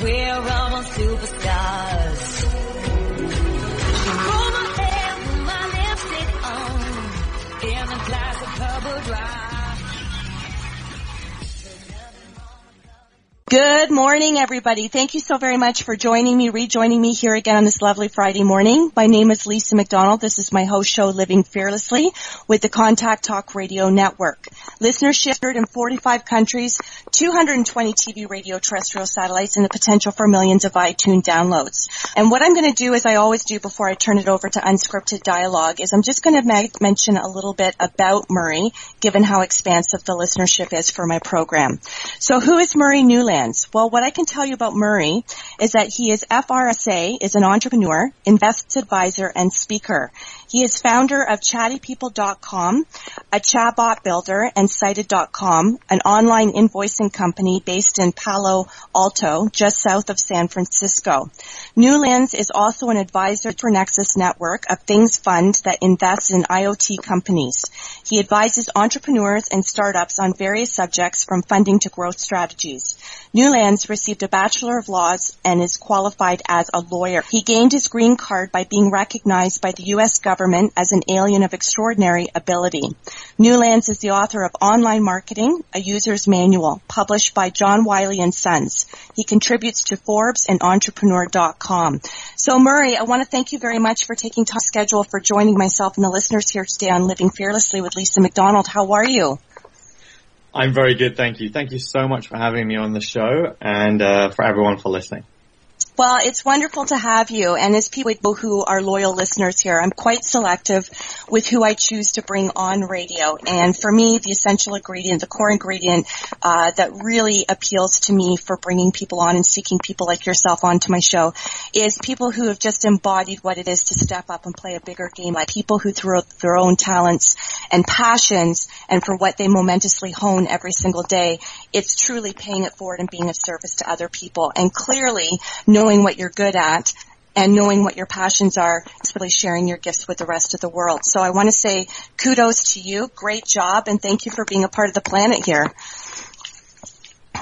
we're all superstars. Good morning, everybody. Thank you so very much for joining me, rejoining me here again on this lovely Friday morning. My name is Lisa McDonald. This is my host show, Living Fearlessly, with the Contact Talk Radio Network. Listenership in 45 countries, 220 TV, radio, terrestrial satellites, and the potential for millions of iTunes downloads. And what I'm going to do, as I always do before I turn it over to unscripted dialogue, is I'm just going to ma- mention a little bit about Murray, given how expansive the listenership is for my program. So who is Murray Newlands? Well, what I can tell you about Murray is that he is FRSA, is an entrepreneur, investment advisor, and speaker. He is founder of chattypeople.com, a chatbot builder, and Sighted.com, an online invoicing company based in Palo Alto, just south of San Francisco. Newlands is also an advisor for Nexus Network, a Things fund that invests in IoT companies. He advises entrepreneurs and startups on various subjects from funding to growth strategies. Newlands received a Bachelor of Laws and is qualified as a lawyer. He gained his green card by being recognized by the U.S. government as an alien of extraordinary ability. Newlands is the author of Online Marketing, a User's Manual, published by John Wiley and Sons. He contributes to Forbes and Entrepreneur.com. So Murray, I want to thank you very much for taking time schedule for joining myself and the listeners here today on Living Fearlessly with Lisa McDonald. How are you? I'm very good, thank you. Thank you so much for having me on the show and uh, for everyone for listening. Well, it's wonderful to have you. And as people who are loyal listeners here, I'm quite selective with who I choose to bring on radio. And for me, the essential ingredient, the core ingredient uh, that really appeals to me for bringing people on and seeking people like yourself onto my show is people who have just embodied what it is to step up and play a bigger game. Like people who throw their own talents and passions and for what they momentously hone every single day, it's truly paying it forward and being of service to other people. And clearly, knowing what you're good at and knowing what your passions are, really sharing your gifts with the rest of the world. So I want to say kudos to you. Great job and thank you for being a part of the planet here.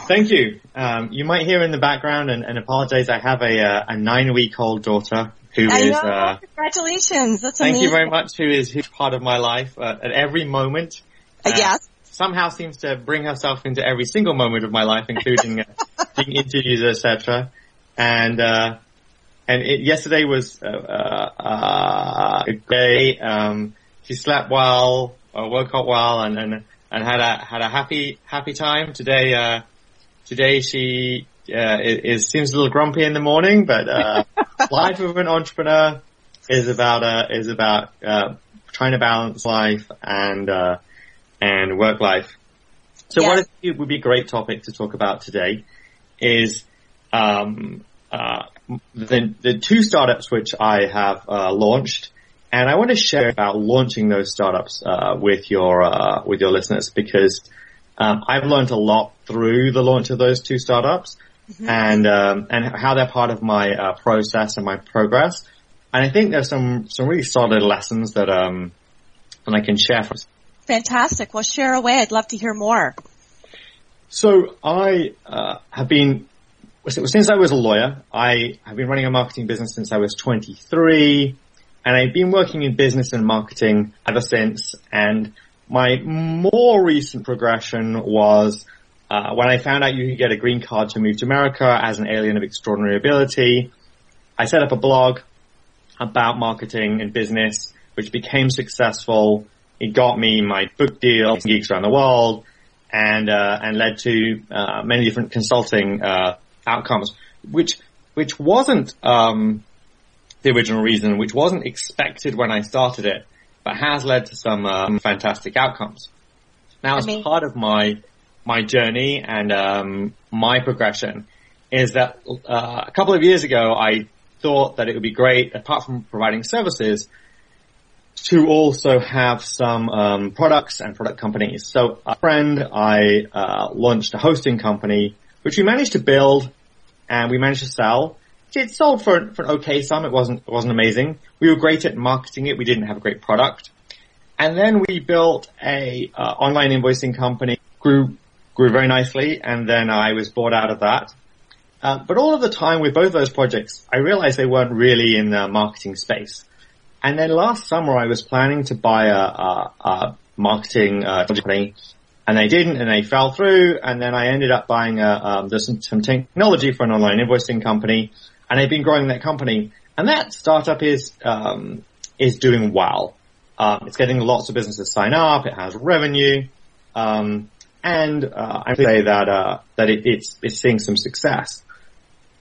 Thank you. Um, you might hear in the background and, and apologize. I have a, uh, a nine week old daughter who I is, know. uh, Congratulations. That's thank amazing. you very much, who is, who's part of my life uh, at every moment. Uh, yes. Somehow seems to bring herself into every single moment of my life, including uh, doing interviews, etc. And, uh, and it, yesterday was uh, uh, a day. Um, she slept well, uh, woke up well, and, and and had a had a happy happy time today. Uh, today she uh, is, seems a little grumpy in the morning, but uh, life of an entrepreneur is about uh, is about uh, trying to balance life and uh, and work life. So Yes. what I think would be a great topic to talk about today is um, uh, the, the two startups which I have uh, launched, and I want to share about launching those startups uh, with your uh, with your listeners because um, I've learned a lot through the launch of those two startups, and um, and how they're part of my uh, process and my progress. And I think there's some some really solid lessons that um that I can share. For Fantastic. Well, share away. I'd love to hear more. So I uh, have been since I was a lawyer. I have been running a marketing business since I was 23, and I've been working in business and marketing ever since. And my more recent progression was uh, when I found out you could get a green card to move to America as an alien of extraordinary ability. I set up a blog about marketing and business, which became successful. It got me my book deal, Geeks Around the World, and uh, and led to uh, many different consulting uh, outcomes, which which wasn't um, the original reason, which wasn't expected when I started it, but has led to some um, fantastic outcomes. Now, as part of my my journey and um, my progression, is that uh, a couple of years ago I thought that it would be great, apart from providing services, to also have some um, products and product companies. So a friend, I uh, launched a hosting company, which we managed to build and we managed to sell. It sold for, for an okay sum. It wasn't it wasn't amazing. We were great at marketing it. We didn't have a great product. And then we built a uh, online invoicing company, grew grew very nicely, and then I was bought out of that. Uh, but all of the time with both those projects, I realized they weren't really in the marketing space. And then last summer, I was planning to buy a, a, a marketing uh, company, and they didn't, and they fell through. And then I ended up buying a, um, there's some, some technology for an online invoicing company, and I've been growing that company. And that startup is um, is doing well. Um, it's getting lots of businesses sign up. It has revenue, um, and uh, I say that uh, that it, it's it's seeing some success.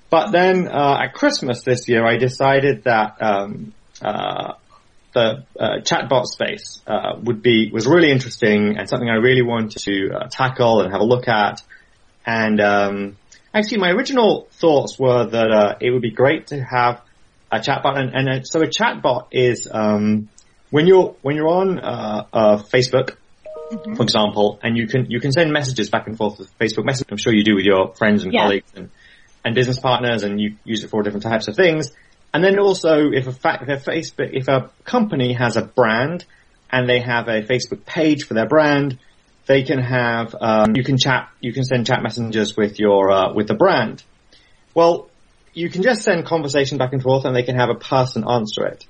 But then uh, at Christmas this year, I decided that um, uh, the uh, chatbot space uh, would be was really interesting and something I really wanted to uh, tackle and have a look at. And um, actually, my original thoughts were that uh, it would be great to have a chatbot. And, and uh, so a chatbot is um, when you're when you're on Facebook. For example, and you can you can send messages back and forth with Facebook Messenger. I'm sure you do with your friends and Yeah. colleagues and, and business partners, and you use it for different types of things. And then also, if a fa- if Facebook, if a company has a brand and they have a Facebook page for their brand, they can have um, you can chat, you can send chat messengers with your uh, with the brand. Well, you can just send conversation back and forth, and they can have a person answer it.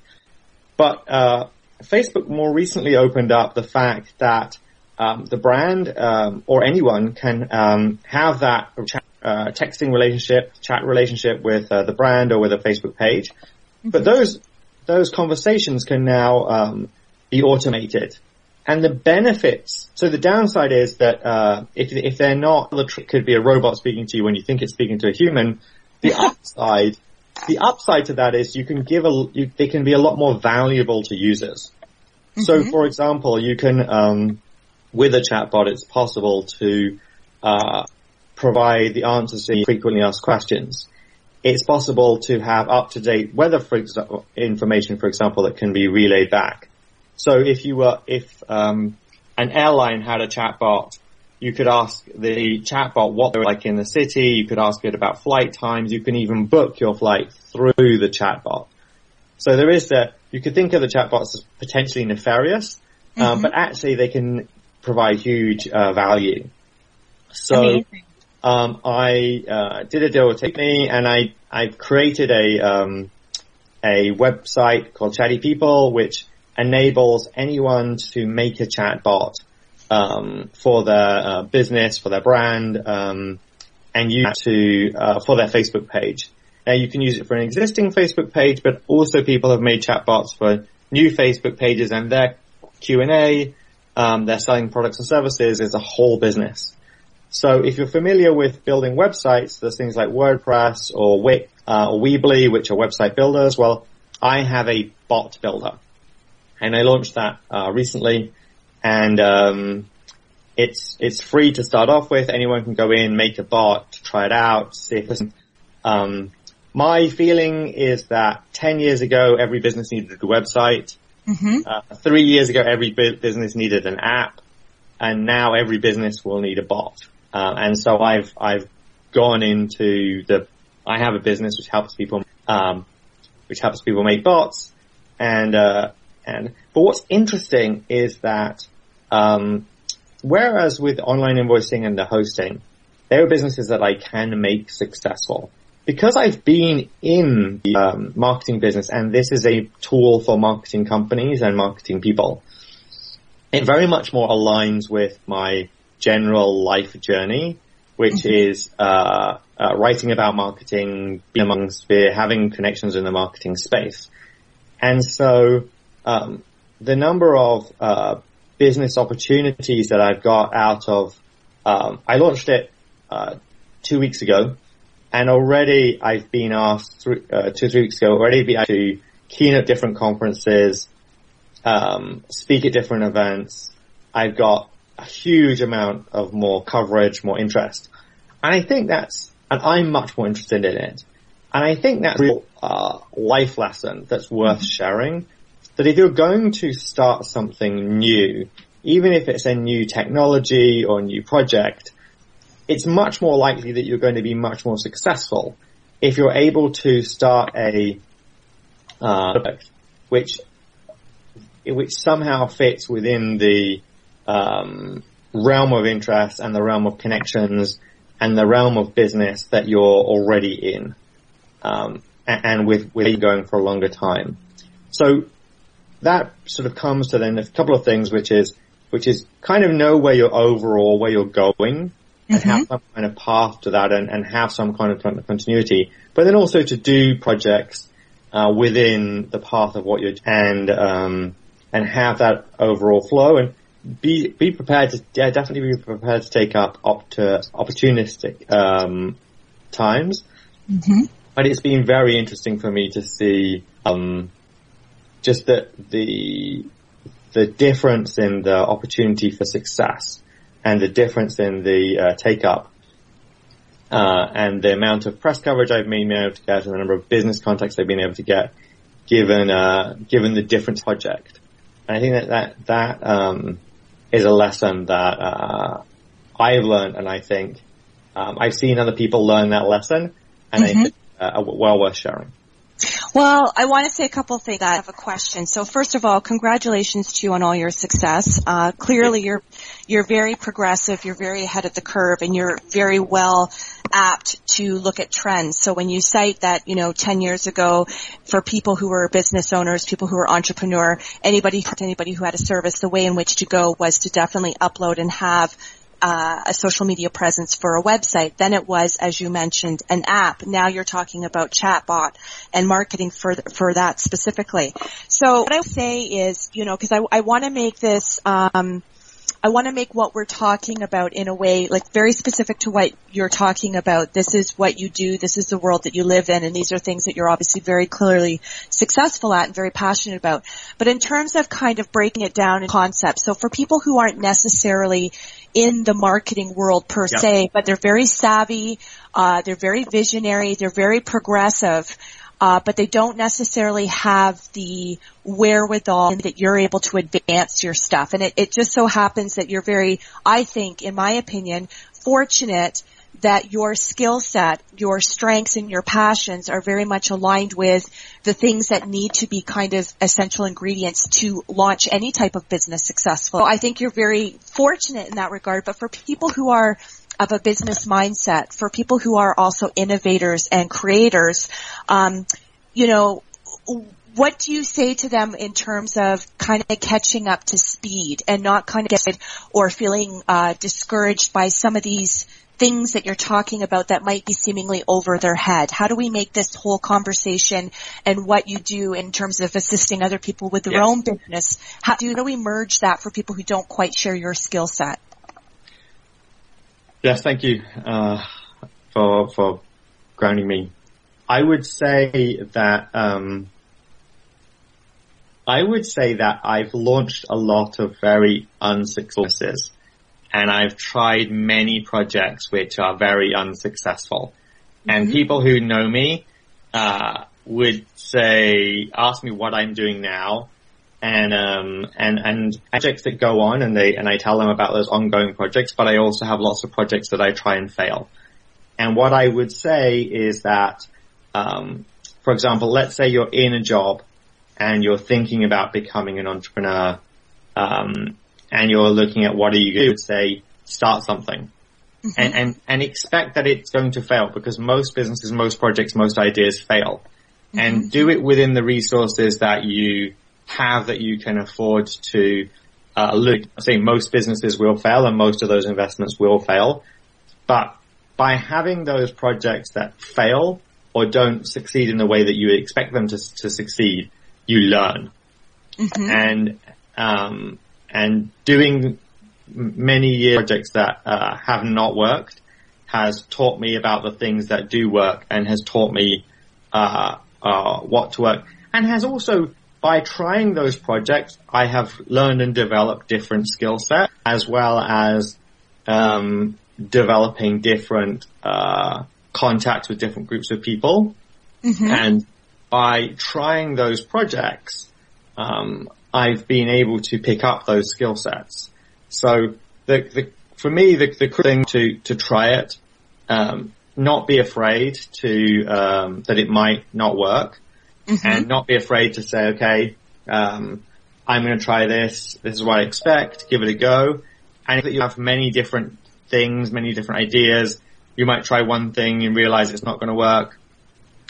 But uh, Facebook more recently opened up the fact that um, the brand um, or anyone can um, have that chat, uh, texting relationship, chat relationship with uh, the brand or with a Facebook page. But those those conversations can now um, be automated. And the benefits, so the downside is that uh, if if they're not, it could be a robot speaking to you when you think it's speaking to a human. The upside, the upside to that is you can give a, you, they can be a lot more valuable to users. So, for example, you can um, with a chatbot, it's possible to uh, provide the answers to frequently asked questions. It's possible to have up-to-date weather for exa- information, for example, that can be relayed back. So if you were, if um, an airline had a chatbot, you could ask the chatbot what they were like in the city. You could ask it about flight times. You can even book your flight through the chatbot. So there is that you could think of the chatbots as potentially nefarious, um, but actually they can provide huge uh, value. So Amazing. Um, I uh, did a deal with Tiffany, and I I created a um, a website called Chatty People, which enables anyone to make a chatbot um, for their uh, business, for their brand, um, and use to uh, for their Facebook page. Now you can use it for an existing Facebook page, but also people have made chatbots for new Facebook pages and their Q and A. Um, they're selling products and services is a whole business. So if you're familiar with building websites, there's things like WordPress or Wix uh, or Weebly, which are website builders. Well, I have a bot builder, and I launched that uh, recently, and um, it's it's free to start off with. Anyone can go in, make a bot, try it out, see if. Um, my feeling is that 10 years ago, every business needed a website. Uh, three years ago, every business needed an app, and now every business will need a bot. Uh, and so I've I've gone into the I have a business which helps people um, which helps people make bots, and uh, and but what's interesting is that um, whereas with online invoicing and the hosting, there are businesses that I can make successful because I've been in the um, marketing business and this is a tool for marketing companies and marketing people. It very much more aligns with my general life journey, which is uh, uh, writing about marketing, being amongst, be- having connections in the marketing space. And so um, the number of uh, business opportunities that I've got out of, um, I launched it uh, two weeks ago, and already I've been asked three, uh, two three weeks ago already been asked to keynote different conferences, um, speak at different events. I've got a huge amount of more coverage, more interest, and I think that's and I'm much more interested in it. And I think that's a uh, life lesson that's worth sharing. That if you're going to start something new, even if it's a new technology or a new project, it's much more likely that you're going to be much more successful if you're able to start a uh, which which somehow fits within the um, realm of interest and the realm of connections and the realm of business that you're already in, um, and, and, with with going for a longer time. So that sort of comes to then a couple of things, which is which is kind of know where you're overall, where you're going, and mm-hmm. have some kind of path to that, and, and have some kind of continuity. But then also to do projects uh, within the path of what you're and um, and have that overall flow and be be prepared to yeah definitely be prepared to take up op- to opportunistic um, times. Mm-hmm. But it's been very interesting for me to see um, just the the the difference in the opportunity for success and the difference in the uh, take up uh, and the amount of press coverage I've been able to get and the number of business contacts I've been able to get given uh, given the different project. And I think that that that um, is a lesson that uh, I've learned, and I think um, I've seen other people learn that lesson, and mm-hmm. I think uh, well worth sharing. Well, I want to say a couple things. I have a question. So first of all, congratulations to you on all your success. Uh, clearly you're, you're very progressive, you're very ahead of the curve, and you're very well apt to look at trends. So when you cite that, you know, 10 years ago, for people who were business owners, people who were entrepreneur, anybody, anybody who had a service, the way in which to go was to definitely upload and have uh, a social media presence for a website. Then it was, as you mentioned, an app. Now you're talking about chatbot and marketing for for that specifically. So what I say is, you know, because I, I want to make this. Um, I want to make what we're talking about in a way like very specific to what you're talking about. This is what you do. This is the world that you live in. And these are things that you're obviously very clearly successful at and very passionate about. But in terms of kind of breaking it down in concepts, so for people who aren't necessarily in the marketing world per se, but they're very savvy, uh, they're very visionary, they're very progressive uh, but they don't necessarily have the wherewithal that you're able to advance your stuff. And it, it just so happens that you're very, I think, in my opinion, fortunate that your skill set, your strengths and your passions are very much aligned with the things that need to be kind of essential ingredients to launch any type of business successful. I think you're very fortunate in that regard, but for people who are of a business mindset for people who are also innovators and creators. Um, you know, what do you say to them in terms of kind of catching up to speed and not kind of get or feeling uh, discouraged by some of these things that you're talking about that might be seemingly over their head? How do we make this whole conversation and what you do in terms of assisting other people with their yes. own business? How do we merge that for people who don't quite share your skill set? Yes, thank you uh, for for grounding me. I would say that um, I would say that I've launched a lot of very unsuccessful and I've tried many projects which are very unsuccessful. Mm-hmm. And people who know me uh, would say, ask me what I'm doing now, and um, and and projects that go on, and they and I tell them about those ongoing projects. But I also have lots of projects that I try and fail. And what I would say is that, um, for example, let's say you're in a job and you're thinking about becoming an entrepreneur, um, and you're looking at what are you going to say, start something. Mm-hmm. And, and, and expect that it's going to fail because most businesses, most projects, most ideas fail. Mm-hmm. And do it within the resources that you have that you can afford to uh, look. I say most businesses will fail and most of those investments will fail, but by having those projects that fail or don't succeed in the way that you expect them to, to succeed, you learn. Mm-hmm. And, um, and doing many year projects that uh, have not worked has taught me about the things that do work and has taught me uh, uh, what to work and has also by trying those projects, I have learned and developed different skill sets as well as um, developing different uh, contact with different groups of people. And by trying those projects, um, I've been able to pick up those skill sets. So the, the for me, the, the thing to, to try it, um, not be afraid to, um, that it might not work and not be afraid to say, okay, um, I'm going to try this. This is what I expect. Give it a go. And if you have many different things, many different ideas, you might try one thing and realize it's not going to work.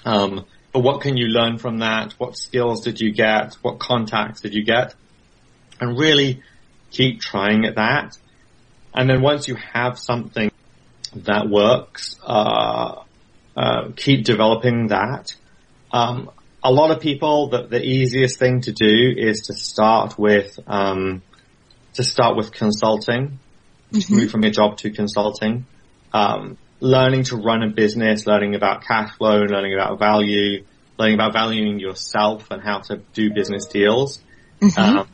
Um, but what can you learn from that? What skills did you get? What contacts did you get? And really keep trying at that. And then once you have something that works, uh, uh, keep developing that. Um, a lot of people, the, the easiest thing to do is to start with, um, to start with consulting, move from your job to consulting, um, learning to run a business, learning about cash flow, learning about value, learning about valuing yourself and how to do business deals. Um,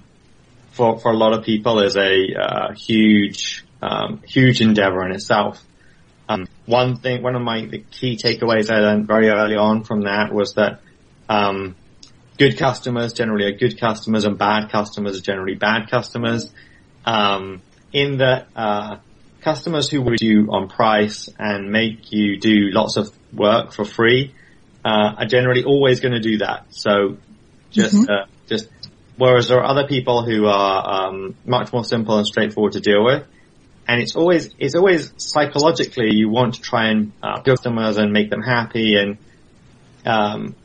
for for a lot of people is a uh, huge um, huge endeavor in itself. Um, one thing, one of my the key takeaways I learned very early on from that was that um, good customers generally are good customers, and bad customers are generally bad customers. Um, in that uh, customers who will you on price and make you do lots of work for free uh, are generally always going to do that. So just uh, just whereas there are other people who are um, much more simple and straightforward to deal with. And it's always it's always psychologically you want to try and uh, customers and make them happy and um,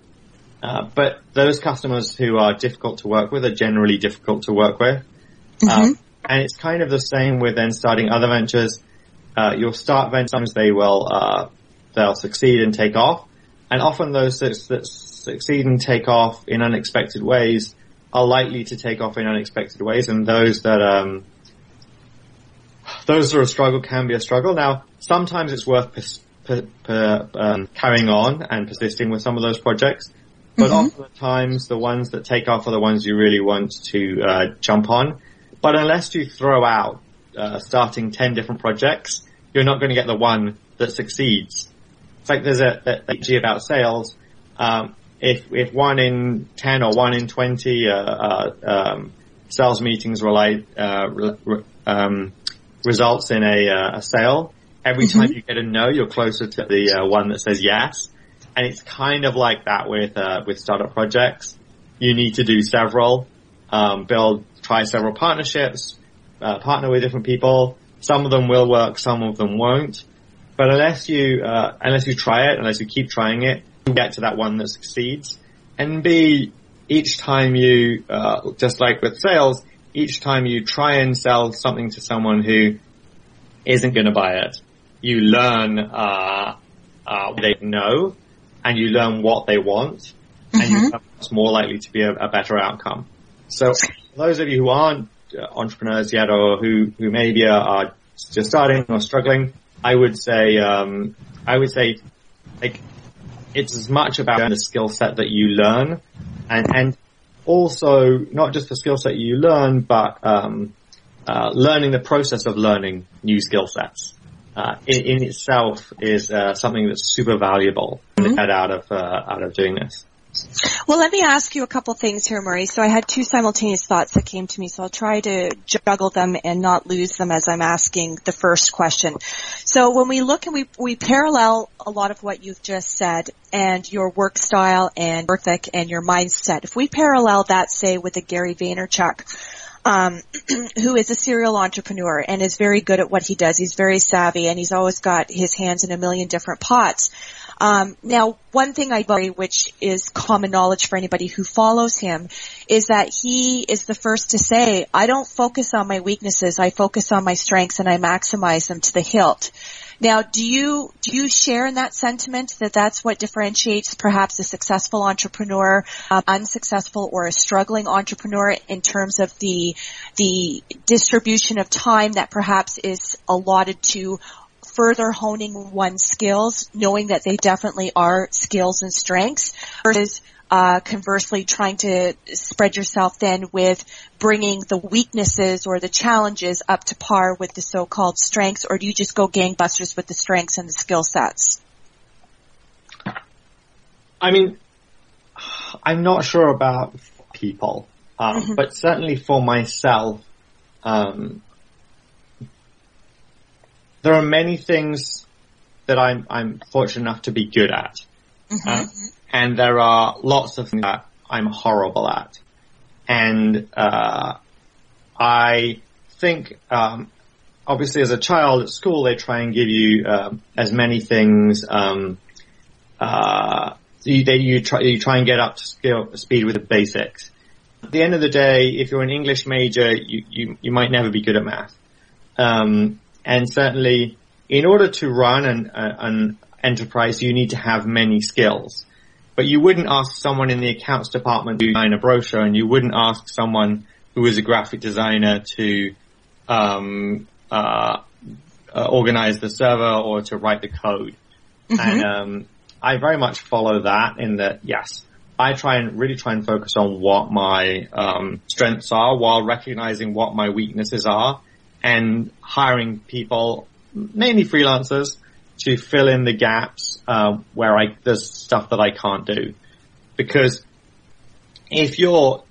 uh, but those customers who are difficult to work with are generally difficult to work with. Um, and it's kind of the same with then starting other ventures. Uh, you'll start ventures, sometimes they will, uh, they'll succeed and take off. And often those that, that succeed and take off in unexpected ways are likely to take off in unexpected ways. And those that, um, those that are a struggle can be a struggle. Now, sometimes it's worth pers- per, per, um, carrying on and persisting with some of those projects. But often the times the ones that take off are the ones you really want to uh, jump on. But unless you throw out uh, starting 10 different projects, you're not going to get the one that succeeds. It's like there's a, a, a about sales. Um, if, if one in 10 or one in 20 uh, uh, um, sales meetings relate, uh, re- um, results in a, uh, a sale, every time you get a no, you're closer to the uh, one that says yes. And it's kind of like that with uh, with startup projects. You need to do several, um, build, try several partnerships, uh, partner with different people. Some of them will work, some of them won't. But unless you uh, unless you try it, unless you keep trying it, you get to that one that succeeds. And B, each time you, uh, just like with sales, each time you try and sell something to someone who isn't going to buy it, you learn uh, uh, they know, and you learn what they want, and you become much more likely to be a, a better outcome. So, for those of you who aren't uh, entrepreneurs yet, or who who maybe are, are just starting or struggling, I would say um, I would say like it's as much about the skill set that you learn, and and also not just the skill set you learn, but um, uh, learning the process of learning new skill sets. Uh, in, in itself is uh, something that's super valuable to get out of uh, out of doing this. Well, let me ask you a couple things here, Murray. So I had two simultaneous thoughts that came to me, so I'll try to juggle them and not lose them as I'm asking the first question. So when we look and we, we parallel a lot of what you've just said and your work style and work ethic and your mindset, if we parallel that, say, with a Gary Vaynerchuk, um, who is a serial entrepreneur and is very good at what he does. He's very savvy and he's always got his hands in a million different pots. Um, now, one thing I worry, which is common knowledge for anybody who follows him, is that he is the first to say, "I don't focus on my weaknesses. I focus on my strengths, and I maximize them to the hilt." Now, do you do you share in that sentiment that that's what differentiates perhaps a successful entrepreneur, um, unsuccessful, or a struggling entrepreneur in terms of the the distribution of time that perhaps is allotted to further honing one's skills, knowing that they definitely are skills and strengths, versus uh, conversely trying to spread yourself then with bringing the weaknesses or the challenges up to par with the so-called strengths, or do you just go gangbusters with the strengths and the skill sets? I mean, I'm not sure about people, um, Mhm. but certainly for myself, um, there are many things that I'm, I'm fortunate enough to be good at. Uh, and there are lots of things that I'm horrible at. And, uh, I think, um, obviously as a child at school, they try and give you, um, as many things, um, uh, you, they, you try, you try and get up to speed with the basics. At the end of the day, if you're an English major, you, you, you might never be good at math. Um, and certainly in order to run an, an enterprise, you need to have many skills. But you wouldn't ask someone in the accounts department to design a brochure and you wouldn't ask someone who is a graphic designer to, um, uh, uh, organize the server or to write the code. And, um, I very much follow that in that, yes, I try and really try and focus on what my, um, strengths are while recognizing what my weaknesses are and hiring people, mainly freelancers, to fill in the gaps, uh, where I, there's stuff that I can't do. Because if you're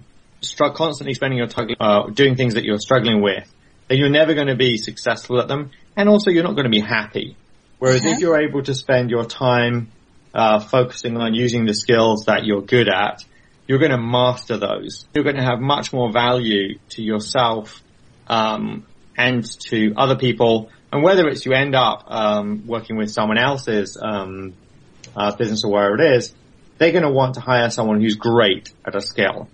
str- constantly spending your time, uh, doing things that you're struggling with, then you're never going to be successful at them. And also you're not going to be happy. Whereas if you're able to spend your time, uh, focusing on using the skills that you're good at, you're going to master those. You're going to have much more value to yourself, um, and to other people. And whether it's you end up, um, working with someone else's, um, uh, business or wherever it is, they're going to want to hire someone who's great at a skill.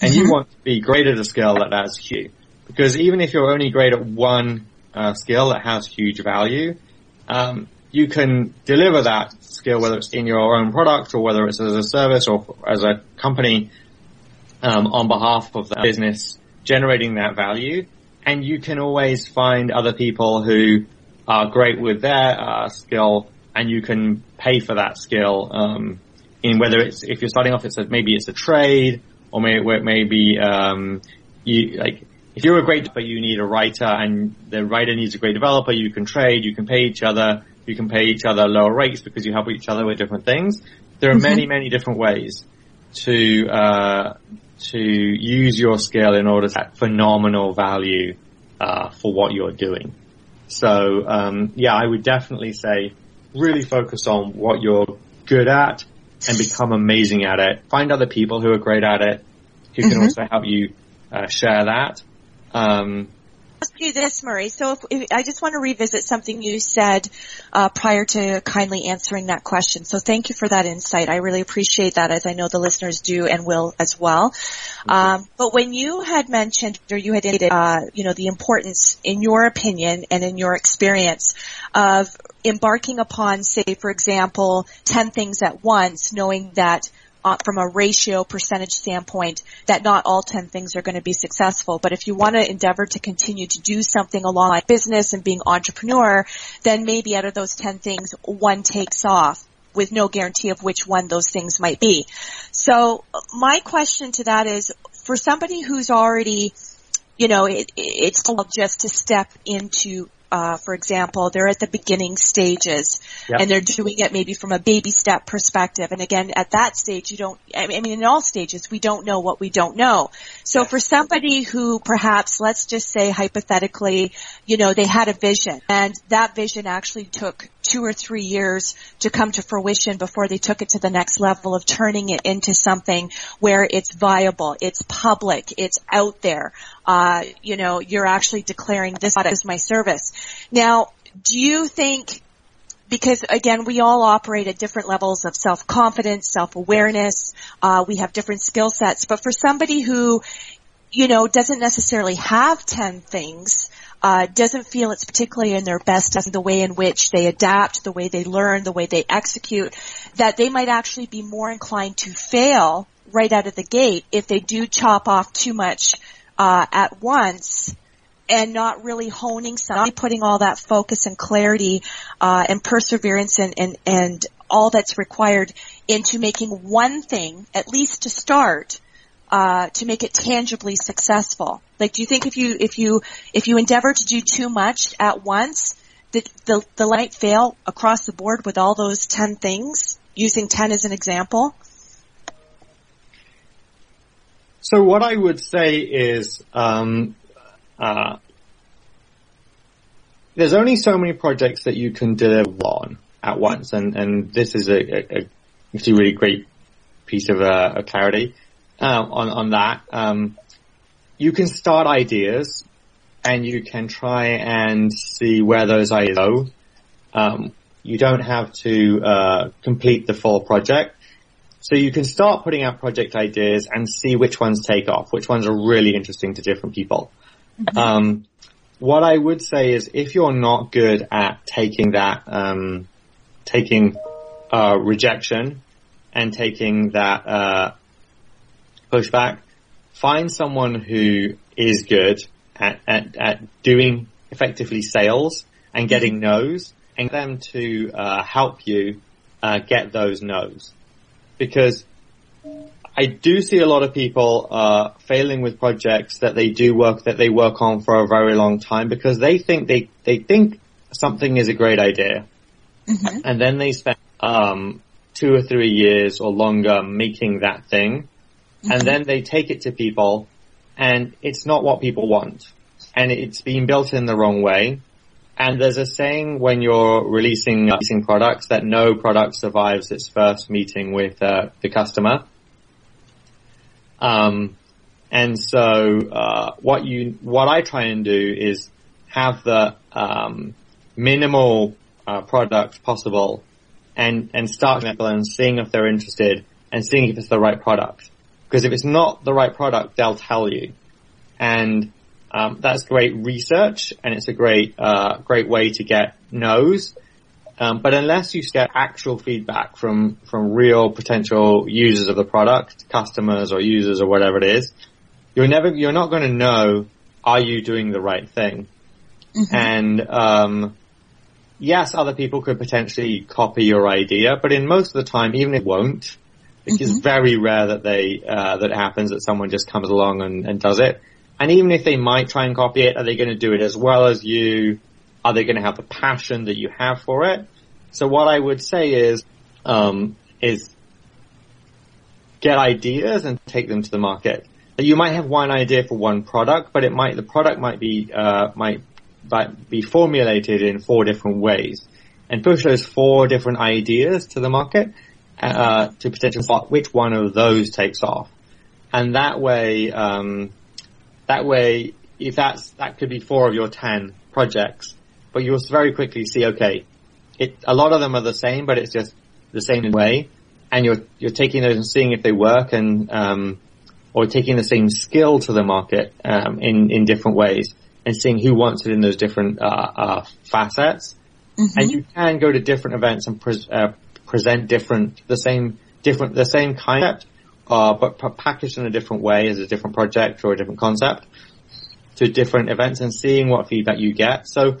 And you want to be great at a skill that has huge. Because even if you're only great at one uh, skill that has huge value, um, you can deliver that skill, whether it's in your own product or whether it's as a service or as a company, um, on behalf of the business, generating that value. And you can always find other people who are great with their uh, skill, and you can pay for that skill. Um, in whether it's if you're starting off, it's a, maybe it's a trade, or maybe maybe um, you like if you're a great but you need a writer and the writer needs a great developer, you can trade, you can pay each other, you can pay each other lower rates because you help each other with different things. There are many many different ways to uh, to use your skill in order to get phenomenal value uh, for what you're doing. So um, yeah, I would definitely say really focus on what you're good at and become amazing at it. Find other people who are great at it who can also help you uh, share that. Um, ask you this, Murray. So if, if, I just want to revisit something you said uh, prior to kindly answering that question. So thank you for that insight. I really appreciate that, as I know the listeners do and will as well. Um, but when you had mentioned, or you had indicated, uh, you know, the importance, in your opinion and in your experience, of embarking upon, say, for example, ten things at once, knowing that uh, from a ratio percentage standpoint that not all 10 things are going to be successful. But if you want to endeavor to continue to do something along like business and being entrepreneur, then maybe out of those 10 things, one takes off with no guarantee of which one those things might be. So my question to that is for somebody who's already you know, it, it's just to step into uh, for example, they're at the beginning stages Yep. and they're doing it maybe from a baby step perspective. And again, at that stage, you don't, I mean, in all stages, we don't know what we don't know. So for somebody who perhaps, let's just say hypothetically, you know, they had a vision and that vision actually took two or three years to come to fruition before they took it to the next level of turning it into something where it's viable, it's public, it's out there. Uh, you know, you're actually declaring this is my service. Now, do you think because again, we all operate at different levels of self-confidence, self-awareness. Uh, we have different skill sets, but for somebody who, you know, doesn't necessarily have 10 things, uh, doesn't feel it's particularly in their best the way in which they adapt, the way they learn, the way they execute, that they might actually be more inclined to fail right out of the gate if they do chop off too much uh, at once and not really honing some, not putting all that focus and clarity uh, and perseverance and, and and all that's required into making one thing, at least to start, uh, to make it tangibly successful. Like, do you think if you if you if you endeavor to do too much at once, the the, light fail across the board with all those ten things? using 10 as an example? So what I would say is, um, uh, there's only so many projects that you can deliver on at once, and, and this is a, a, a really great piece of, uh, clarity uh, on on that. Um, you can start ideas, and you can try and see where those ideas go. Um, you don't have to uh, complete the full project. So you can start putting out project ideas and see which ones take off, which ones are really interesting to different people. Mm-hmm. Um, what I would say is if you're not good at taking that, um, taking uh, rejection and taking that uh, pushback, find someone who is good at, at, at doing effectively sales and getting no's and them to uh, help you uh, get those no's. Because I do see a lot of people uh, failing with projects that they do work that they work on for a very long time because they think they they think something is a great idea, mm-hmm. and then they spend um, two or three years or longer making that thing, mm-hmm. and then they take it to people, and it's not what people want, and it's been built in the wrong way, and there's a saying when you're releasing, releasing products that no product survives its first meeting with uh, the customer. Um, and so uh, what you what I try and do is have the um, minimal uh, product possible, and and start people and seeing if they're interested and seeing if it's the right product. Because if it's not the right product, they'll tell you. And um, that's great research and it's a great, uh, great way to get no's. Um, but unless you get actual feedback from, from real potential users of the product, customers or users or whatever it is, you're never, you're not going to know, are you doing the right thing? Mm-hmm. And, um, yes, other people could potentially copy your idea, but in most of the time, even if it won't, it mm-hmm. is very rare that they, uh, that it happens that someone just comes along and, and does it. And even if they might try and copy it, are they going to do it as well as you? Are they going to have the passion that you have for it? So what I would say is, um, is get ideas and take them to the market. You might have one idea for one product, but it might, the product might be, uh, might, might be formulated in four different ways and push those four different ideas to the market, uh, to potentially spot which one of those takes off. And that way, um, that way, if that's, that could be four of your 10 projects, but you'll very quickly see, okay, it, a lot of them are the same, but it's just the same way. And you're, you're taking those and seeing if they work and, um, or taking the same skill to the market, um, in, in different ways and seeing who wants it in those different, uh, uh, facets. Mm-hmm. And you can go to different events and pre- uh, present different, the same, different, the same concept, uh, but packaged in a different way as a different project or a different concept to different events and seeing what feedback you get. So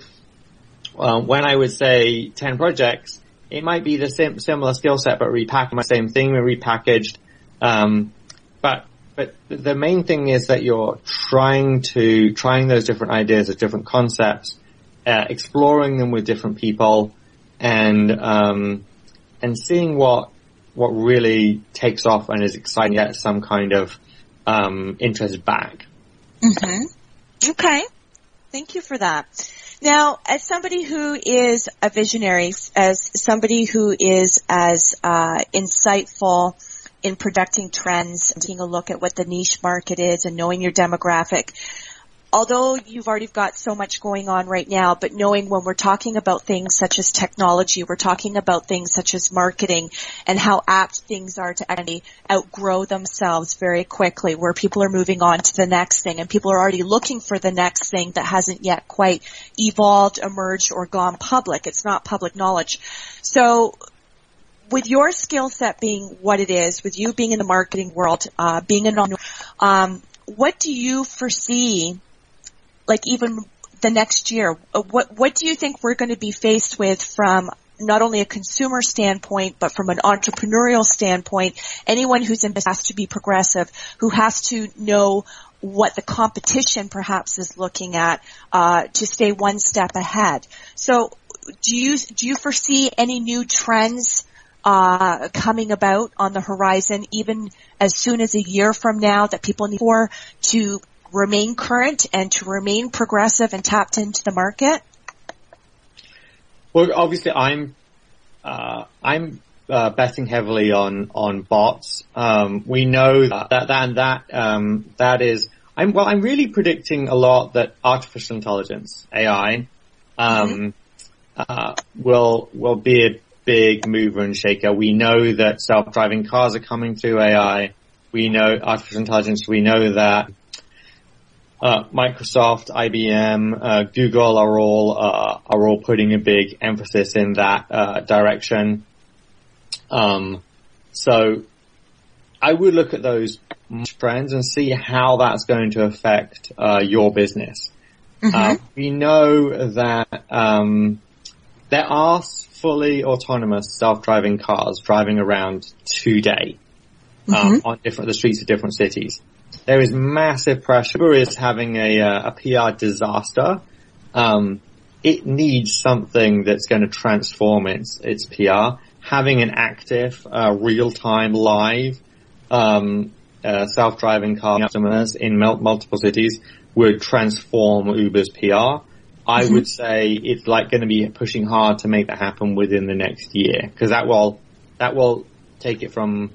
uh, when I would say 10 projects, it might be the same, similar skill set, but repackaged, the same thing, repackaged. Um, but, but the main thing is that you're trying to, trying those different ideas, those different concepts, uh, exploring them with different people and, um, and seeing what what really takes off and is exciting get some kind of um, interest back. Mm-hmm. Okay. Thank you for that. Now, as somebody who is a visionary, as somebody who is as uh, insightful in predicting trends, taking a look at what the niche market is and knowing your demographic, although you've already got so much going on right now, but knowing when we're talking about things such as technology, we're talking about things such as marketing and how apt things are to actually outgrow themselves very quickly, where people are moving on to the next thing and people are already looking for the next thing that hasn't yet quite evolved, emerged, or gone public. It's not public knowledge. So with your skill set being what it is, with you being in the marketing world, uh, being a non, um, what do you foresee like even the next year, uh, what what do you think we're going to be faced with from not only a consumer standpoint, but from an entrepreneurial standpoint? Anyone who's in business has to be progressive, who has to know what the competition perhaps is looking at uh, to stay one step ahead. So, do you do you foresee any new trends uh, coming about on the horizon, even as soon as a year from now, that people need for to remain current and to remain progressive and tapped into the market? Well, obviously, I'm uh, I'm uh, betting heavily on on bots. Um, we know that that that, that, um, that is. I'm well. I'm really predicting a lot that artificial intelligence (AI) um, mm-hmm. uh, will will be a big mover and shaker. We know that self-driving cars are coming through AI. We know artificial intelligence. We know that uh, Microsoft, IBM, uh, Google are all uh, are all putting a big emphasis in that uh, direction. Um, so I would look at those trends and see how that's going to affect uh, your business. Mm-hmm. we know that um, there are fully autonomous self-driving cars driving around today um, mm-hmm. on different the streets of different cities there is massive pressure. Uber is having a, uh, a PR disaster. Um, it needs something that's going to transform its its PR. Having an active, uh, real time, live, um, uh, self driving car customers in multiple cities would transform Uber's PR. I mm-hmm. would say it's like going to be pushing hard to make that happen within the next year because that will that will take it from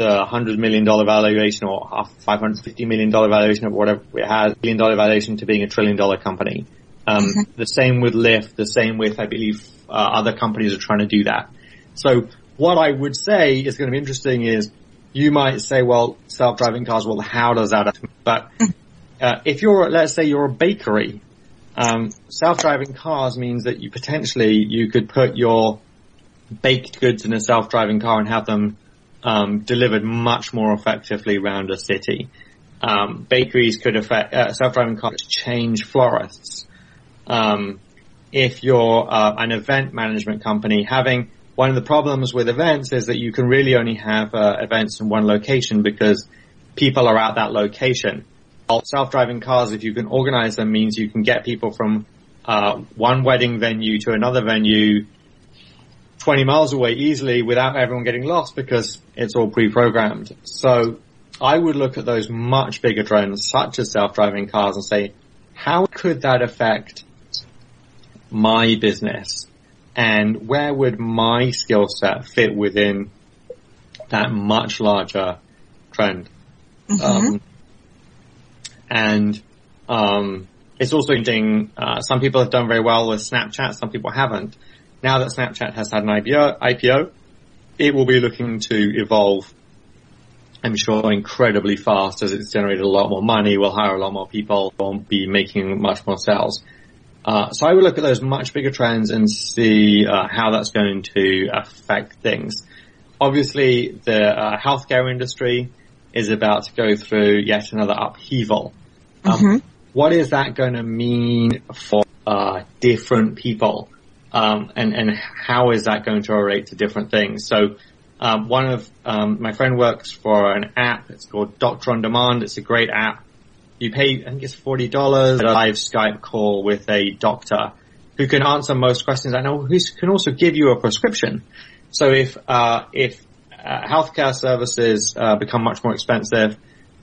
the hundred million dollar valuation or five hundred fifty million dollar valuation or whatever it has, billion dollar valuation to being a trillion dollar company. Um, mm-hmm. The same with Lyft, the same with I believe uh, other companies are trying to do that. So what I would say is going to be interesting is you might say, well, self-driving cars. Well, how does that? Happen? But uh, if you're, let's say, you're a bakery, um, self-driving cars means that you potentially you could put your baked goods in a self-driving car and have them um, delivered much more effectively around a city. Um, bakeries could affect uh, self-driving cars change florists. Um, if you're uh, an event management company, having one of the problems with events is that you can really only have uh, events in one location because people are at that location. Self-driving cars, if you can organize them, means you can get people from uh, one wedding venue to another venue 20 miles away easily without everyone getting lost because it's all pre-programmed. So I would look at those much bigger trends such as self-driving cars and say, how could that affect my business? And where would my skill set fit within that much larger trend? Mm-hmm. Um, and um, it's also interesting. Uh, some people have done very well with Snapchat. Some people haven't now that Snapchat has had an IPO, it will be looking to evolve, I'm sure, incredibly fast as it's generated a lot more money, will hire a lot more people, will be making much more sales. Uh, so I would look at those much bigger trends and see uh, how that's going to affect things. Obviously, the uh, healthcare industry is about to go through yet another upheaval. Um, mm-hmm. What is that going to mean for uh, different people? Um, and and how is that going to relate to different things? So um, one of um, my friend works for an app. It's called Doctor on Demand. It's a great app. You pay, I think it's forty dollars, a live Skype call with a doctor who can answer most questions. I know who can also give you a prescription. So if uh, if uh, healthcare services uh, become much more expensive,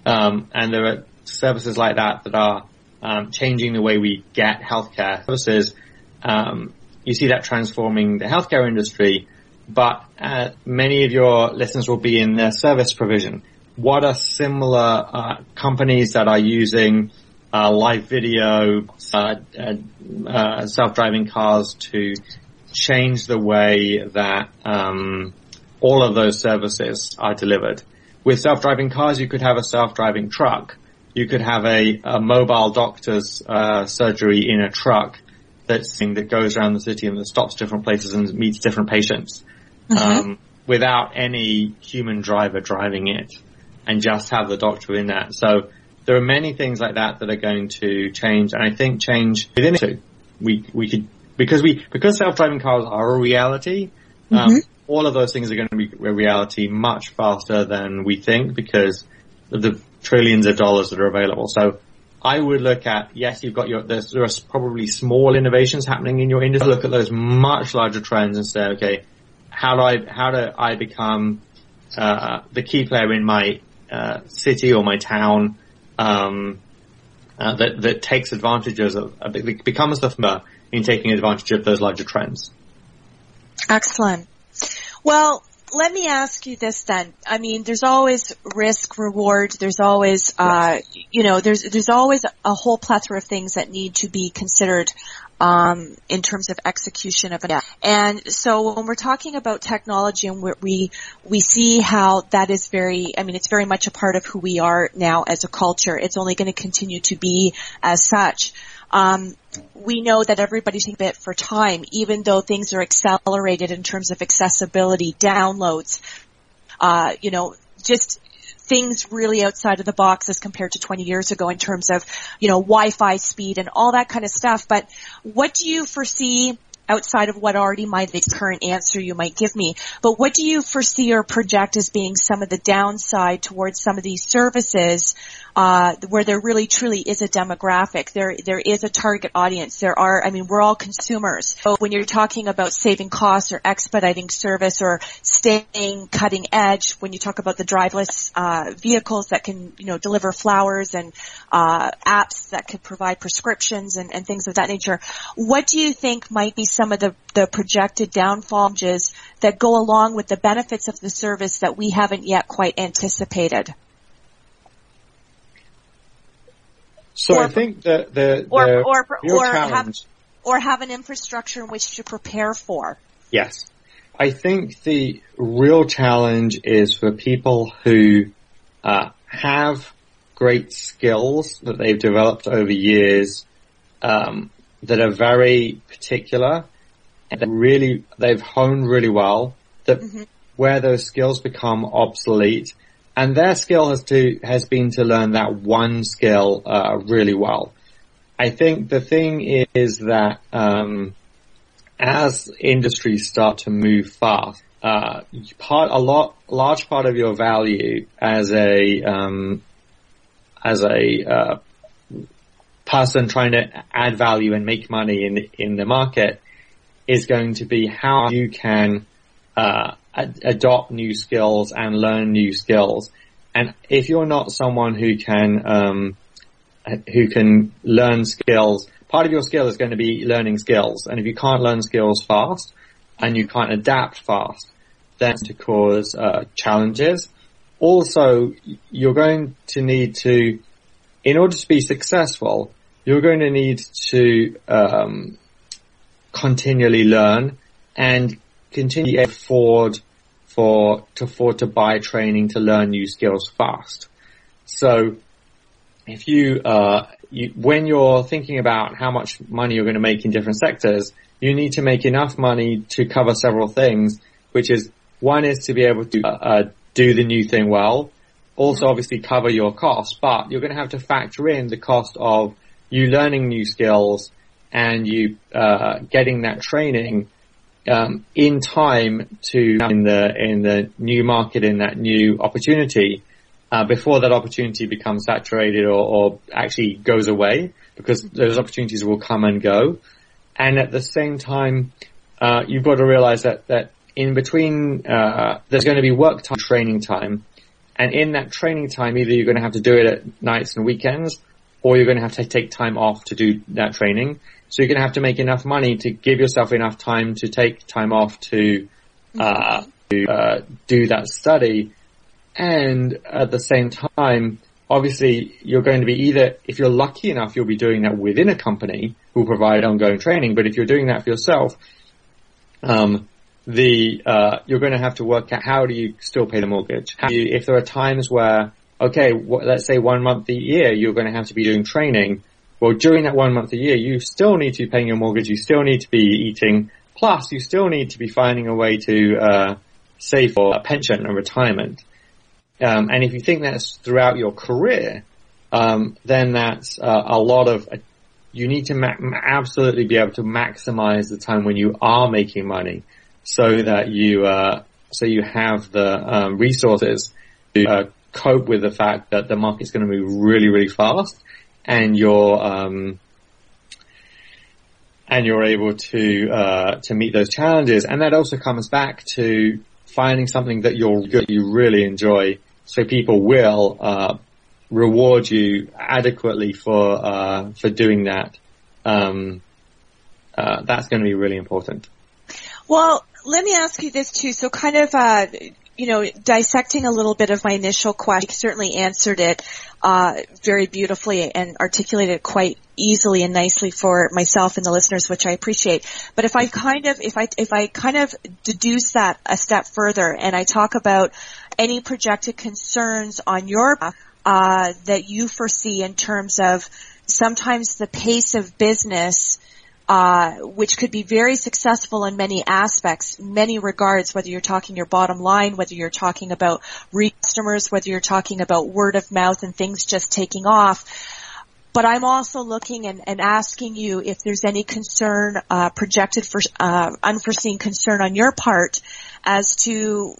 um, and there are services like that that are um, changing the way we get healthcare services, um, you see that transforming the healthcare industry, but uh, many of your listeners will be in their service provision. What are similar uh, companies that are using uh, live video, uh, uh, uh, self-driving cars to change the way that um, all of those services are delivered? With self-driving cars, you could have a self-driving truck. You could have a, a mobile doctor's surgery in a truck that's that goes around the city and that stops different places and meets different patients mm-hmm. um, without any human driver driving it, and just have the doctor in that. So there are many things like that that are going to change, and I think change within it too. We we could because we because self driving cars are a reality. Um, mm-hmm. Um, all of those things are going to be a reality much faster than we think because of the trillions of dollars that are available. So I would look at, yes, you've got your, there's, there are probably small innovations happening in your industry. Look at those much larger trends and say, okay, how do I how do I become uh, the key player in my uh, city or my town um, uh, that that takes advantages of becomes the firm in taking advantage of those larger trends. Excellent. Well, let me ask you this then. I mean, there's always risk, reward. There's always, uh, you know, there's there's always a whole plethora of things that need to be considered um, in terms of execution of it. And so when we're talking about technology and we we see how that is very, I mean, it's very much a part of who we are now as a culture. It's only going to continue to be as such. Um, we know that everybody's a bit for time, even though things are accelerated in terms of accessibility, downloads, uh, you know, just things really outside of the box as compared to 20 years ago in terms of, you know, Wi-Fi speed and all that kind of stuff. But what do you foresee outside of what already might be the current answer you might give me. But what do you foresee or project as being some of the downside towards some of these services uh, where there really truly is a demographic. There there is a target audience. There are I mean we're all consumers. So when you're talking about saving costs or expediting service or staying cutting edge, when you talk about the driveless uh, vehicles that can you know deliver flowers and uh, apps that could provide prescriptions and, and things of that nature, what do you think might be some of the, the projected downfalls that go along with the benefits of the service that we haven't yet quite anticipated? So or, I think that the, the or or or have, or have an infrastructure in which to prepare for. Yes, I think the real challenge is for people who uh, have great skills that they've developed over years um, that are very particular and really they've honed really well. That mm-hmm. where those skills become obsolete and their skill has to has been to learn that one skill uh, really well. I think the thing is that um, as industries start to move fast, uh, part a lot large part of your value as a um, as a uh, person trying to add value and make money in in the market is going to be how you can uh, ad- adopt new skills and learn new skills. And if you're not someone who can, um, who can learn skills, part of your skill is going to be learning skills. And if you can't learn skills fast and you can't adapt fast, then to cause uh, challenges. Also, you're going to need to, in order to be successful, you're going to need to um, continually learn and continue afford for to afford to buy training to learn new skills fast. So if you, uh, you, when you're thinking about how much money you're going to make in different sectors, you need to make enough money to cover several things, which is one is to be able to uh, uh, do the new thing well, also obviously cover your costs, but you're going to have to factor in the cost of you learning new skills and you uh, getting that training um, in time to in the in the new market in that new opportunity uh, before that opportunity becomes saturated or, or, actually goes away because those opportunities will come and go. And at the same time, uh, you've got to realize that that in between uh, there's going to be work time, training time, and in that training time, either you're going to have to do it at nights and weekends, or you're going to have to take time off to do that training. So you're going to have to make enough money to give yourself enough time to take time off to, uh, to uh, do that study. And at the same time, obviously you're going to be either, if you're lucky enough, you'll be doing that within a company who will provide ongoing training. But if you're doing that for yourself, um, the, uh, you're going to have to work out how do you still pay the mortgage? You, if there are times where, okay, let's say one month a year, you're going to have to be doing training well, during that one month a year, you still need to be paying your mortgage. You still need to be eating. Plus, you still need to be finding a way to uh, save for a pension and retirement. Um, and if you think that's throughout your career, um, then that's uh, a lot of. Uh, you need to ma- absolutely be able to maximize the time when you are making money, so that you uh, so you have the um, resources to uh, cope with the fact that the market's going to move really, really fast and your um, and you're able to uh, to meet those challenges. And that also comes back to finding something that you're good, you really enjoy, so people will uh, reward you adequately for uh, for doing that. Um, uh, that's going to be really important. Well, let me ask you this too. So kind of, uh, you know, dissecting a little bit of my initial question, certainly answered it, uh, very beautifully and articulated it quite easily and nicely for myself and the listeners, which I appreciate. But if I kind of, if I, if I kind of deduce that a step further and I talk about any projected concerns on your, uh, that you foresee in terms of sometimes the pace of business uh, which could be very successful in many aspects, many regards, whether you're talking your bottom line, whether you're talking about customers, whether you're talking about word of mouth and things just taking off. But I'm also looking and, and asking you if there's any concern, uh, projected for, uh, unforeseen concern on your part as to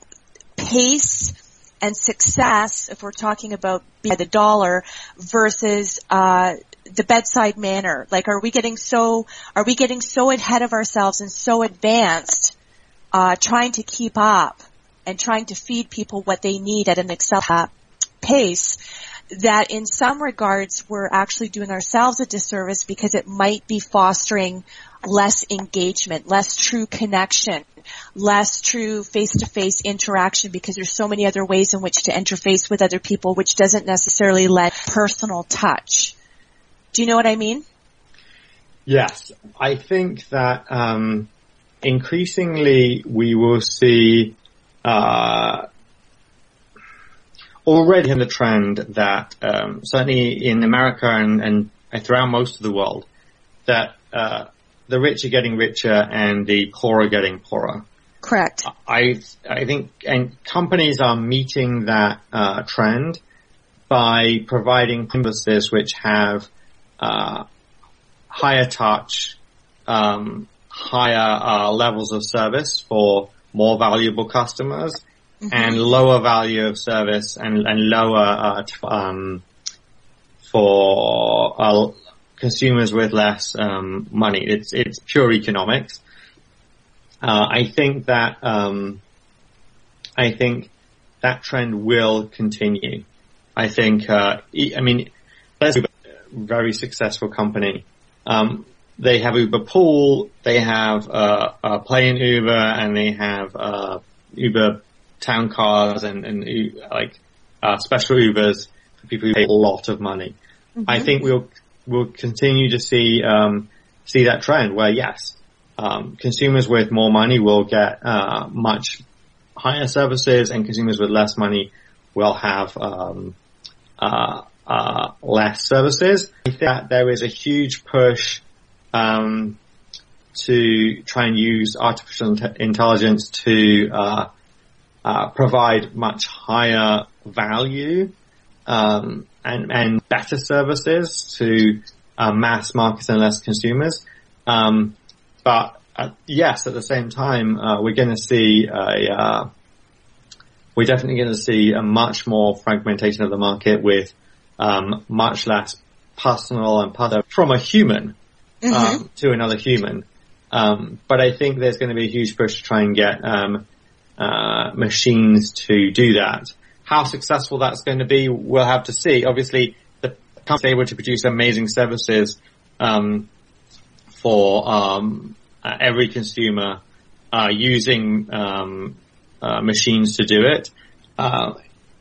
pace and success, if we're talking about the dollar, versus uh, the bedside manner? Like, are we getting so are we getting so ahead of ourselves and so advanced, uh, trying to keep up and trying to feed people what they need at an acceptable pace? That in some regards we're actually doing ourselves a disservice because it might be fostering less engagement, less true connection, less true face-to-face interaction because there's so many other ways in which to interface with other people which doesn't necessarily let personal touch. Do you know what I mean? Yes, I think that um, increasingly we will see uh, already in the trend that um, certainly in America and, and, throughout most of the world that uh, the rich are getting richer and the poor are getting poorer. Correct. I I think and companies are meeting that uh, trend by providing services which have uh, higher touch, um, higher uh, levels of service for more valuable customers, mm-hmm. and lower value of service and, and lower uh, um, for uh, consumers with less um, money. It's it's pure economics. Uh, I think that um, I think that trend will continue. I think uh, I mean, very successful company. Um, they have Uber Pool, they have uh, uh, Play in Uber, and they have uh, Uber town cars and, and like uh, special Ubers for people who pay a lot of money. Mm-hmm. I think we'll we'll continue to see um, see that trend where yes, um, consumers with more money will get uh, much higher services, and consumers with less money will have um, uh, less services. I think that there is a huge push um, to try and use artificial intelligence to uh, uh, provide much higher value um, and, and better services to uh, mass markets and less consumers. Um, but uh, yes, at the same time, uh, we're going to see a we're definitely going to see a much more fragmentation of the market with um, much less personal and personal from a human mm-hmm. um, to another human. Um, but I think there's going to be a huge push to try and get um, uh, machines to do that. How successful that's going to be, we'll have to see. Obviously, the company's able to produce amazing services um, for um, uh, every consumer uh, using um, uh, machines to do it. Uh,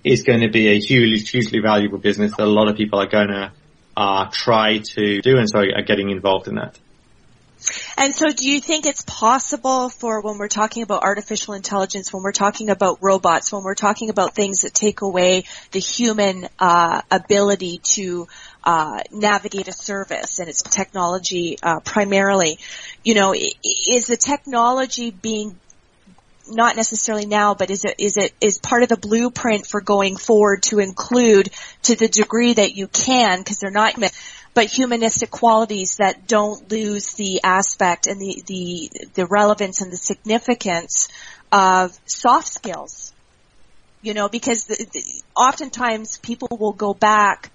is going to be a hugely, hugely valuable business that a lot of people are going to uh, try to do and so are getting involved in that. And so do you think it's possible for when we're talking about artificial intelligence, when we're talking about robots, when we're talking about things that take away the human uh, ability to uh, navigate a service and its technology uh, primarily, you know, is the technology being not necessarily now, but is it is it is part of the blueprint for going forward to include to the degree that you can because they're not but humanistic qualities that don't lose the aspect and the the the relevance and the significance of soft skills. You know, because the, the, oftentimes people will go back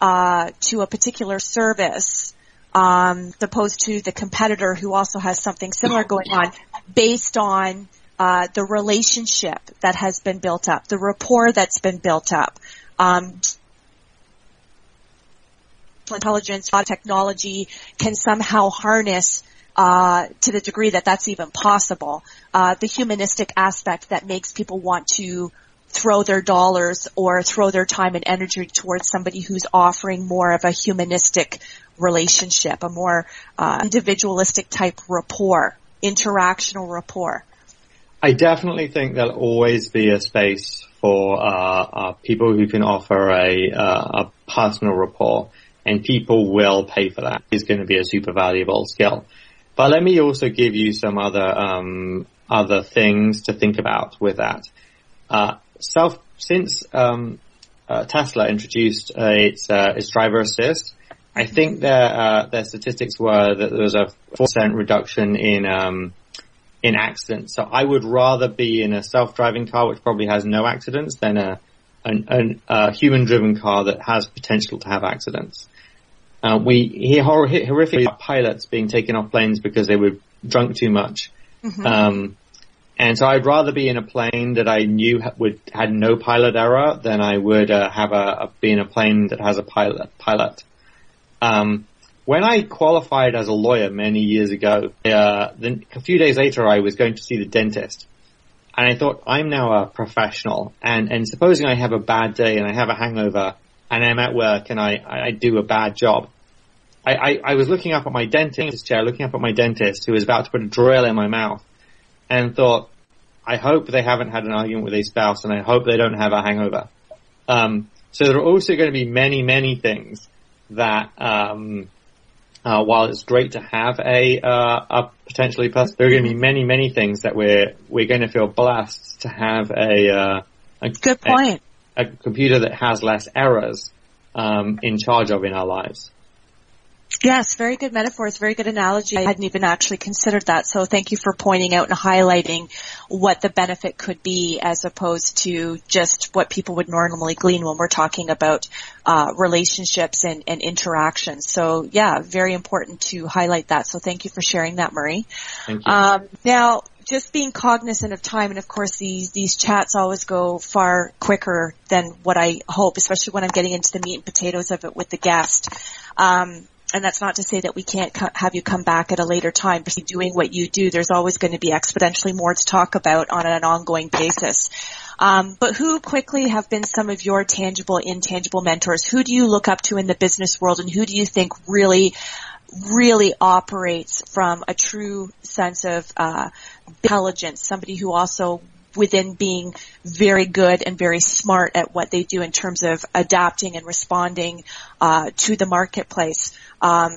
uh, to a particular service um, opposed to the competitor who also has something similar going on based on uh, the relationship that has been built up, the rapport that's been built up. Um, intelligence, technology can somehow harness uh, to the degree that that's even possible, uh, the humanistic aspect that makes people want to throw their dollars or throw their time and energy towards somebody who's offering more of a humanistic relationship, a more uh, individualistic type rapport, interactional rapport. I definitely think there'll always be a space for uh, uh, people who can offer a, uh, a personal rapport, and people will pay for that. It's going to be a super valuable skill. But let me also give you some other um, other things to think about with that. Uh, self since um, uh, Tesla introduced uh, its its driver assist, I think their their statistics were that there was a four percent reduction in um, in accidents. So I would rather be in a self-driving car, which probably has no accidents, than a an, an, a human-driven car that has potential to have accidents. Uh, we hear hor- horrific pilots being taken off planes because they were drunk too much. Mm-hmm. Um, and so I'd rather be in a plane that I knew would had no pilot error than I would uh, have a, a, be in a plane that has a pilot. Pilot. Um, when I qualified as a lawyer many years ago, uh, then a few days later I was going to see the dentist, and I thought I'm now a professional, and and supposing I have a bad day and I have a hangover and I'm at work and I I do a bad job, I, I, I was looking up at my dentist chair, looking up at my dentist who was about to put a drill in my mouth and thought, I hope they haven't had an argument with a spouse and I hope they don't have a hangover. Um, so there are also going to be many, many things that, um, uh, while it's great to have a, uh, a potentially person, there are going to be many, many things that we're, we're going to feel blessed to have a, uh, a good point. A, a, computer that has less errors, um, in charge of in our lives. Yes, very good metaphors, very good analogy. I hadn't even actually considered that. So thank you for pointing out and highlighting what the benefit could be as opposed to just what people would normally glean when we're talking about uh, relationships and, and interactions. So yeah, very important to highlight that. So thank you for sharing that, Murray. Thank you. Um, now, just being cognizant of time and of course these these chats always go far quicker than what I hope, especially when I'm getting into the meat and potatoes of it with the guest. Um, and that's not to say that we can't co- have you come back at a later time. But doing what you do, there's always going to be exponentially more to talk about on an ongoing basis. Um, but who quickly have been some of your tangible, intangible mentors? Who do you look up to in the business world, and who do you think really, really operates from a true sense of uh, intelligence? Somebody who also within being very good and very smart at what they do in terms of adapting and responding uh, to the marketplace um,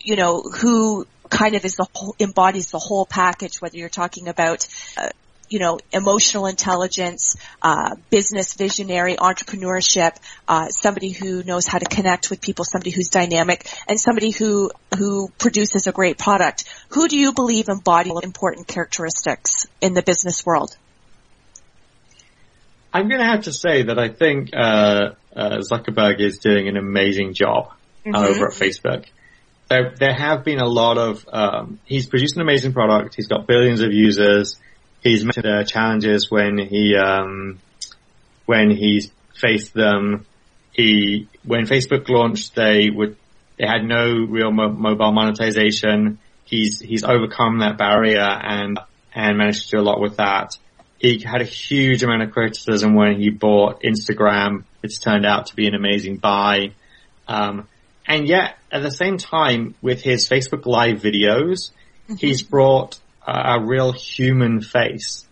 you know, who kind of is the whole, embodies the whole package, whether you're talking about, uh, you know, emotional intelligence, uh, business visionary, entrepreneurship, uh, somebody who knows how to connect with people, somebody who's dynamic, and somebody who who produces a great product. Who do you believe embody important characteristics in the business world? I'm going to have to say that I think uh, uh, Zuckerberg is doing an amazing job mm-hmm. over at Facebook. There, there have been a lot of, um, he's produced an amazing product. He's got billions of users. He's met uh, challenges when he, um, when he's faced them. He, when Facebook launched, they would, they had no real mo- mobile monetization. He's, he's overcome that barrier and, and managed to do a lot with that. He had a huge amount of criticism when he bought Instagram. It's turned out to be an amazing buy. Um, and yet, at the same time, with his Facebook Live videos, mm-hmm. he's brought a, a, real human face.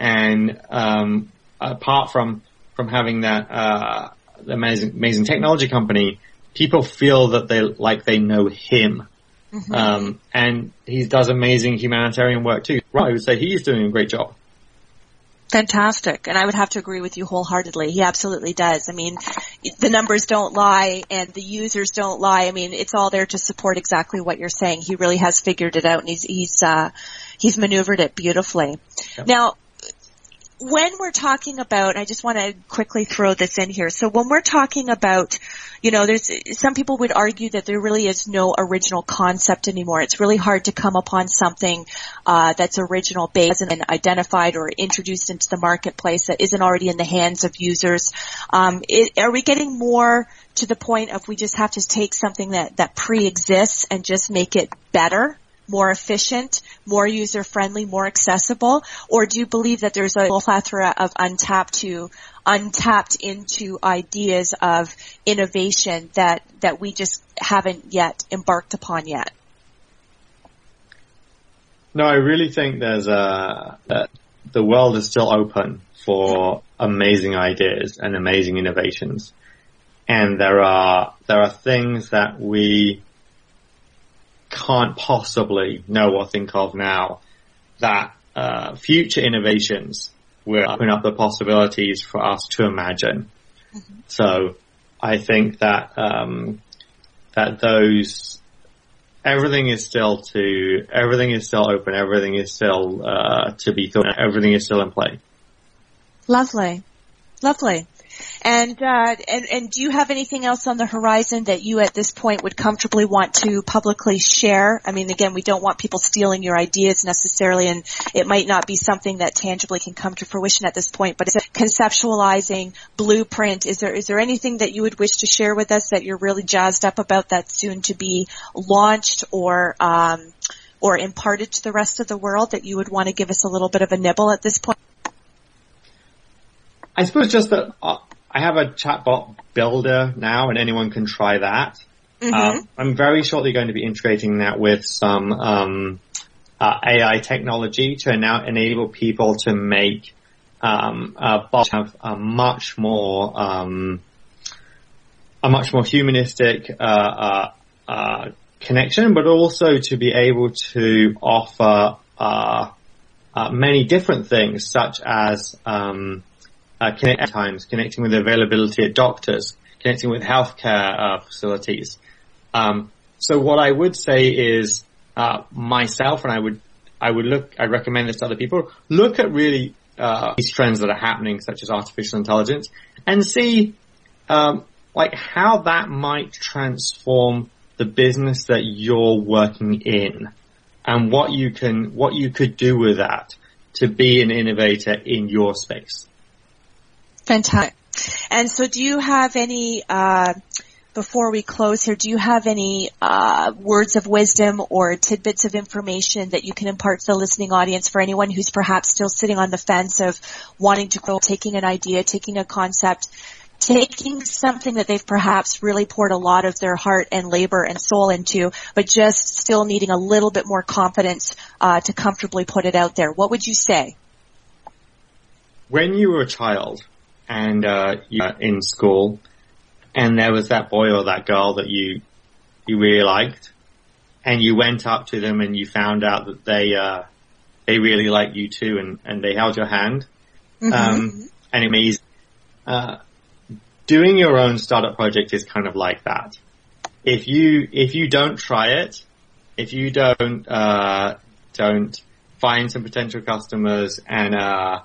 And um, apart from from having that uh, amazing amazing technology company, people feel that they like they know him. Mm-hmm. Um, and he does amazing humanitarian work too. Right, I would say he's doing a great job. Fantastic. And I would have to agree with you wholeheartedly. He absolutely does. I mean, the numbers don't lie and the users don't lie. I mean, it's all there to support exactly what you're saying. He really has figured it out and he's, he's, uh, he's maneuvered it beautifully. Yep. Now, when we're talking about, I just want to quickly throw this in here. So when we're talking about, you know, there's some people would argue that there really is no original concept anymore. It's really hard to come upon something uh, that's original based and identified or introduced into the marketplace that isn't already in the hands of users. Um, it, are we getting more to the point of we just have to take something that that pre-exists and just make it better? More efficient, more user friendly, more accessible? Or do you believe that there's a plethora of untapped to untapped into ideas of innovation that, that we just haven't yet embarked upon yet? No, I really think there's a, that the world is still open for amazing ideas and amazing innovations. And there are, there are things that we can't possibly know or think of now that uh, future innovations will open up the possibilities for us to imagine. Mm-hmm. So I think that um, that those everything is still to everything is still open, everything is still uh, to be thought, everything is still in play. Lovely, lovely. And, uh, and, and do you have anything else on the horizon that you at this point would comfortably want to publicly share? I mean, again, we don't want people stealing your ideas necessarily, and it might not be something that tangibly can come to fruition at this point, but is it conceptualizing blueprint? Is there, is there anything that you would wish to share with us that you're really jazzed up about that's soon to be launched or, um, or imparted to the rest of the world that you would want to give us a little bit of a nibble at this point? I suppose just that uh, I have a chatbot builder now, and anyone can try that. Mm-hmm. Um, I'm very shortly going to be integrating that with some um, uh, AI technology to now enable people to make um, bots have a much more um, a much more humanistic uh, uh, uh, connection, but also to be able to offer uh, uh, many different things, such as um, uh, times, connecting with availability at doctors, connecting with healthcare uh, facilities. Um, so what I would say is uh, myself, and I would I would look, I recommend this to other people. Look at really uh, these trends that are happening, such as artificial intelligence, and see um, like how that might transform the business that you're working in, and what you can what you could do with that to be an innovator in your space. Fantastic. And so do you have any, uh, before we close here, do you have any uh, words of wisdom or tidbits of information that you can impart to the listening audience for anyone who's perhaps still sitting on the fence of wanting to grow, taking an idea, taking a concept, taking something that they've perhaps really poured a lot of their heart and labor and soul into, but just still needing a little bit more confidence uh, to comfortably put it out there? What would you say? When you were a child, and uh, you in school, and there was that boy or that girl that you you really liked, and you went up to them and you found out that they uh, they really like you too, and and they held your hand, mm-hmm. um, and it means uh, doing your own startup project is kind of like that. If you if you don't try it, if you don't uh, don't find some potential customers and uh,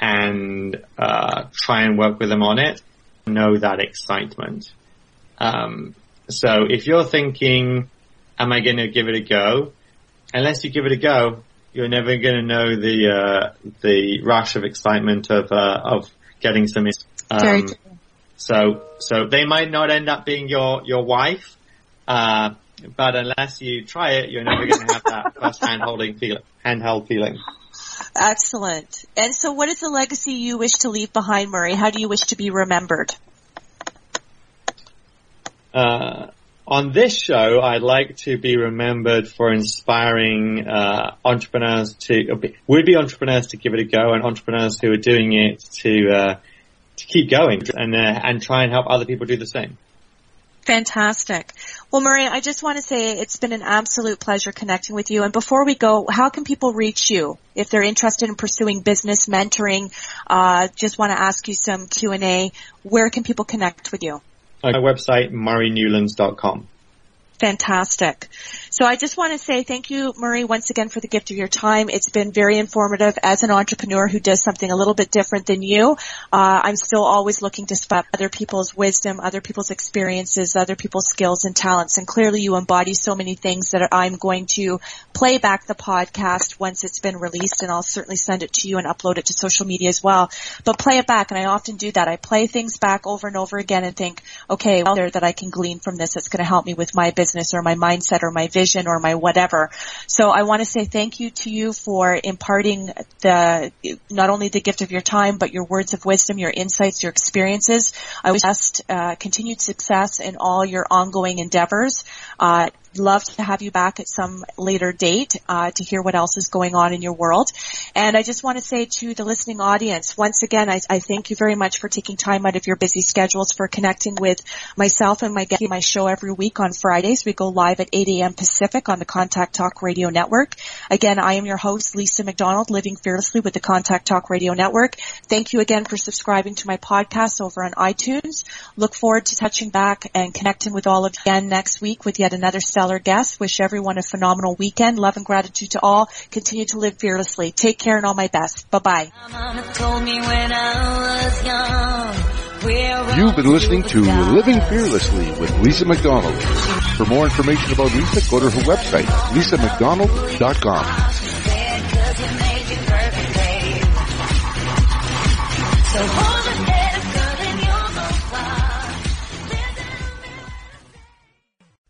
and uh, try and work with them on it, know that excitement. Um, so if you're thinking, am I going to give it a go? Unless you give it a go, you're never going to know the uh, the rush of excitement of uh, of getting some. Um, so so they might not end up being your your wife, uh, but unless you try it, you're never going to have that first hand holding feel handheld feeling. Excellent. And so what is the legacy you wish to leave behind, Murray? How do you wish to be remembered? Uh, on this show, I'd like to be remembered for inspiring uh, entrepreneurs to would-be entrepreneurs to give it a go, and entrepreneurs who are doing it to uh, to keep going and uh, and try and help other people do the same. Fantastic. Well, Maria, I just want to say it's been an absolute pleasure connecting with you. And before we go, how can people reach you if they're interested in pursuing business mentoring? Uh, just want to ask you some Q and A. Where can people connect with you? My website, murraynewlands.com. Fantastic. So I just want to say thank you, Murray, once again for the gift of your time. It's been very informative as an entrepreneur who does something a little bit different than you. Uh, I'm still always looking to spot other people's wisdom, other people's experiences, other people's skills and talents. And clearly you embody so many things that I'm going to play back the podcast once it's been released and I'll certainly send it to you and upload it to social media as well. But play it back and I often do that. I play things back over and over again and think, okay, well, there that I can glean from this that's going to help me with my business or my mindset or my vision or my whatever. So I want to say thank you to you for imparting the, not only the gift of your time, but your words of wisdom, your insights, your experiences. I wish best uh, continued success in all your ongoing endeavors. Uh, love to have you back at some later date uh, to hear what else is going on in your world. And I just want to say to the listening audience, once again, I, I, thank you very much for taking time out of your busy schedules for connecting with myself and my guest. My show every week on Fridays. We go live at 8 a.m. Pacific on the Contact Talk Radio Network. Again, I am your host, Lisa McDonald, living fearlessly with the Contact Talk Radio Network. Thank you again for subscribing to my podcast over on iTunes. Look forward to touching back and connecting with all of you again next week with yet another stellar guest. Wish everyone a phenomenal weekend. Love and gratitude to all. Continue to live fearlessly. Take care and all my best. Bye bye. You've been listening to Living Fearlessly with Lisa McDonald. For more information about Lisa, go to her website, lisamcdonald.com.